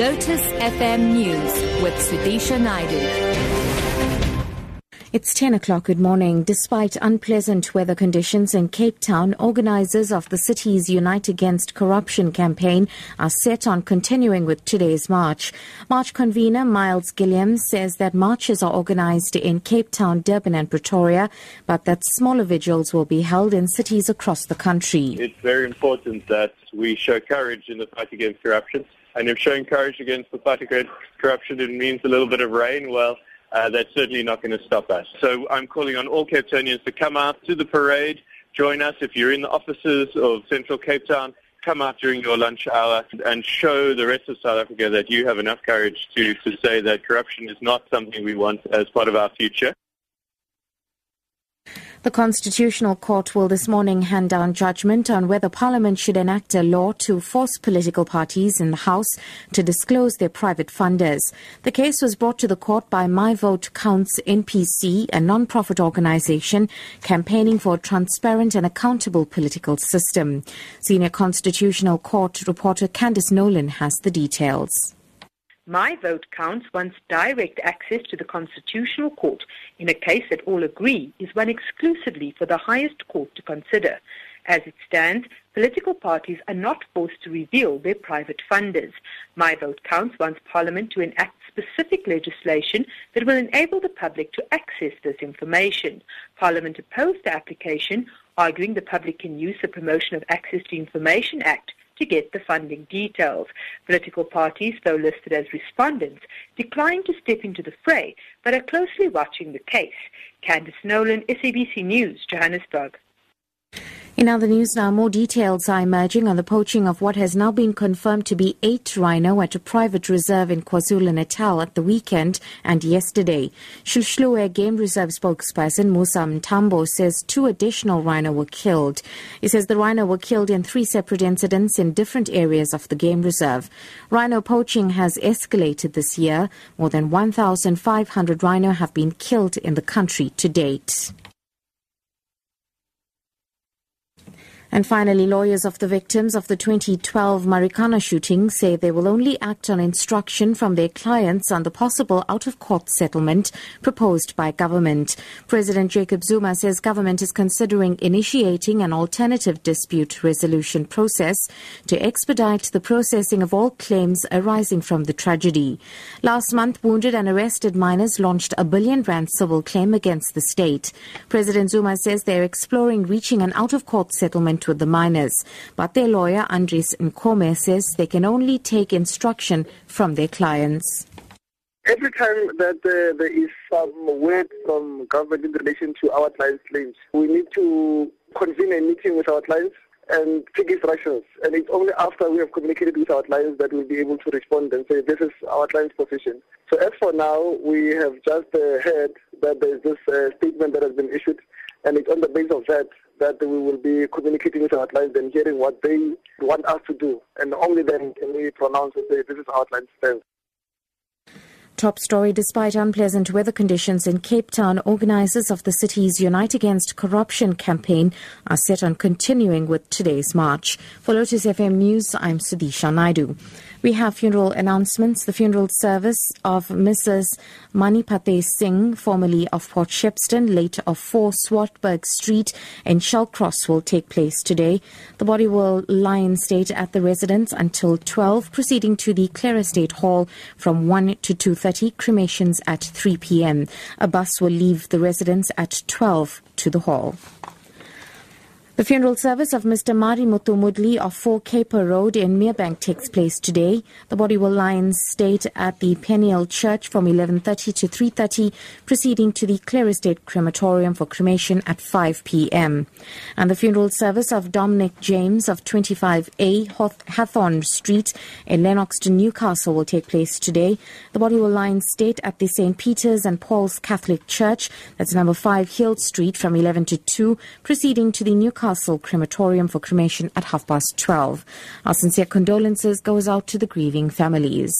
Lotus FM News with Sudisha Naidu. It's 10 o'clock. Good morning. Despite unpleasant weather conditions in Cape Town, organizers of the city's Unite Against Corruption campaign are set on continuing with today's march. March convener Miles Gilliam says that marches are organized in Cape Town, Durban and Pretoria, but that smaller vigils will be held in cities across the country. It's very important that we show courage in the fight against corruption. And if showing courage against the fight against corruption it means a little bit of rain, well, uh, that's certainly not going to stop us. So I'm calling on all Cape Townians to come out to the parade, join us if you're in the offices of Central Cape Town. Come out during your lunch hour and show the rest of South Africa that you have enough courage to, to say that corruption is not something we want as part of our future. The Constitutional Court will this morning hand down judgment on whether Parliament should enact a law to force political parties in the House to disclose their private funders. The case was brought to the court by My Vote Counts NPC, a non-profit organization campaigning for a transparent and accountable political system. Senior Constitutional Court reporter Candice Nolan has the details. My Vote Counts wants direct access to the Constitutional Court in a case that all agree is one exclusively for the highest court to consider. As it stands, political parties are not forced to reveal their private funders. My Vote Counts wants Parliament to enact specific legislation that will enable the public to access this information. Parliament opposed the application, arguing the public can use the Promotion of Access to Information Act to get the funding details. Political parties, though listed as respondents, declined to step into the fray, but are closely watching the case. Candice Nolan, SABC News, Johannesburg. In other news now, more details are emerging on the poaching of what has now been confirmed to be eight rhino at a private reserve in KwaZulu-Natal at the weekend and yesterday. Hluhluwe Game Reserve spokesperson Musa Mntambo says two additional rhino were killed. He says the rhino were killed in three separate incidents in different areas of the game reserve. Rhino poaching has escalated this year. More than 1,500 rhino have been killed in the country to date. And finally, lawyers of the victims of the 2012 Marikana shooting say they will only act on instruction from their clients on the possible out-of-court settlement proposed by government. President Jacob Zuma says government is considering initiating an alternative dispute resolution process to expedite the processing of all claims arising from the tragedy. Last month, wounded and arrested miners launched a billion rand civil claim against the state. President Zuma says they are exploring reaching an out-of-court settlement with the miners. But their lawyer, Andries Nkome, says they can only take instruction from their clients. Every time that uh, there is some word from government in relation to our clients' claims, we need to convene a meeting with our clients and take instructions. And it's only after we have communicated with our clients that we'll be able to respond and say, this is our client's position. So as for now, we have just uh, heard that there's this uh, statement that has been issued, and it's on the basis of that that we will be communicating with our clients and hearing what they want us to do. And only then can we pronounce and say, this is our client's stance. Top story Despite unpleasant weather conditions in Cape Town, organizers of the city's Unite Against Corruption campaign are set on continuing with today's march. For Lotus FM News, I'm Sudisha Naidu. We have funeral announcements. The funeral service of Mrs. Manipate Singh, formerly of Port Shepstone, late of 4 Swartberg Street in Shallcross, will take place today. The body will lie in state at the residence until 12, proceeding to the Clare Estate Hall from 1 to 2.30, cremations at 3 p.m. A bus will leave the residence at 12 to the hall. The funeral service of Mr. Mari Mutumudli of 4 Caper Road in Merebank takes place today. The body will lie in state at the Peniel Church from 11.30 to 3.30, proceeding to the Clare Estate Crematorium for cremation at 5 p.m. And the funeral service of Dominic James of 25A Hathorn Street in Lennoxton, Newcastle will take place today. The body will lie in state at the St. Peter's and Paul's Catholic Church, that's number 5 Hill Street from 11 to 2, proceeding to the Newcastle Castle Crematorium for cremation at half past 12. Our sincere condolences goes out to the grieving families.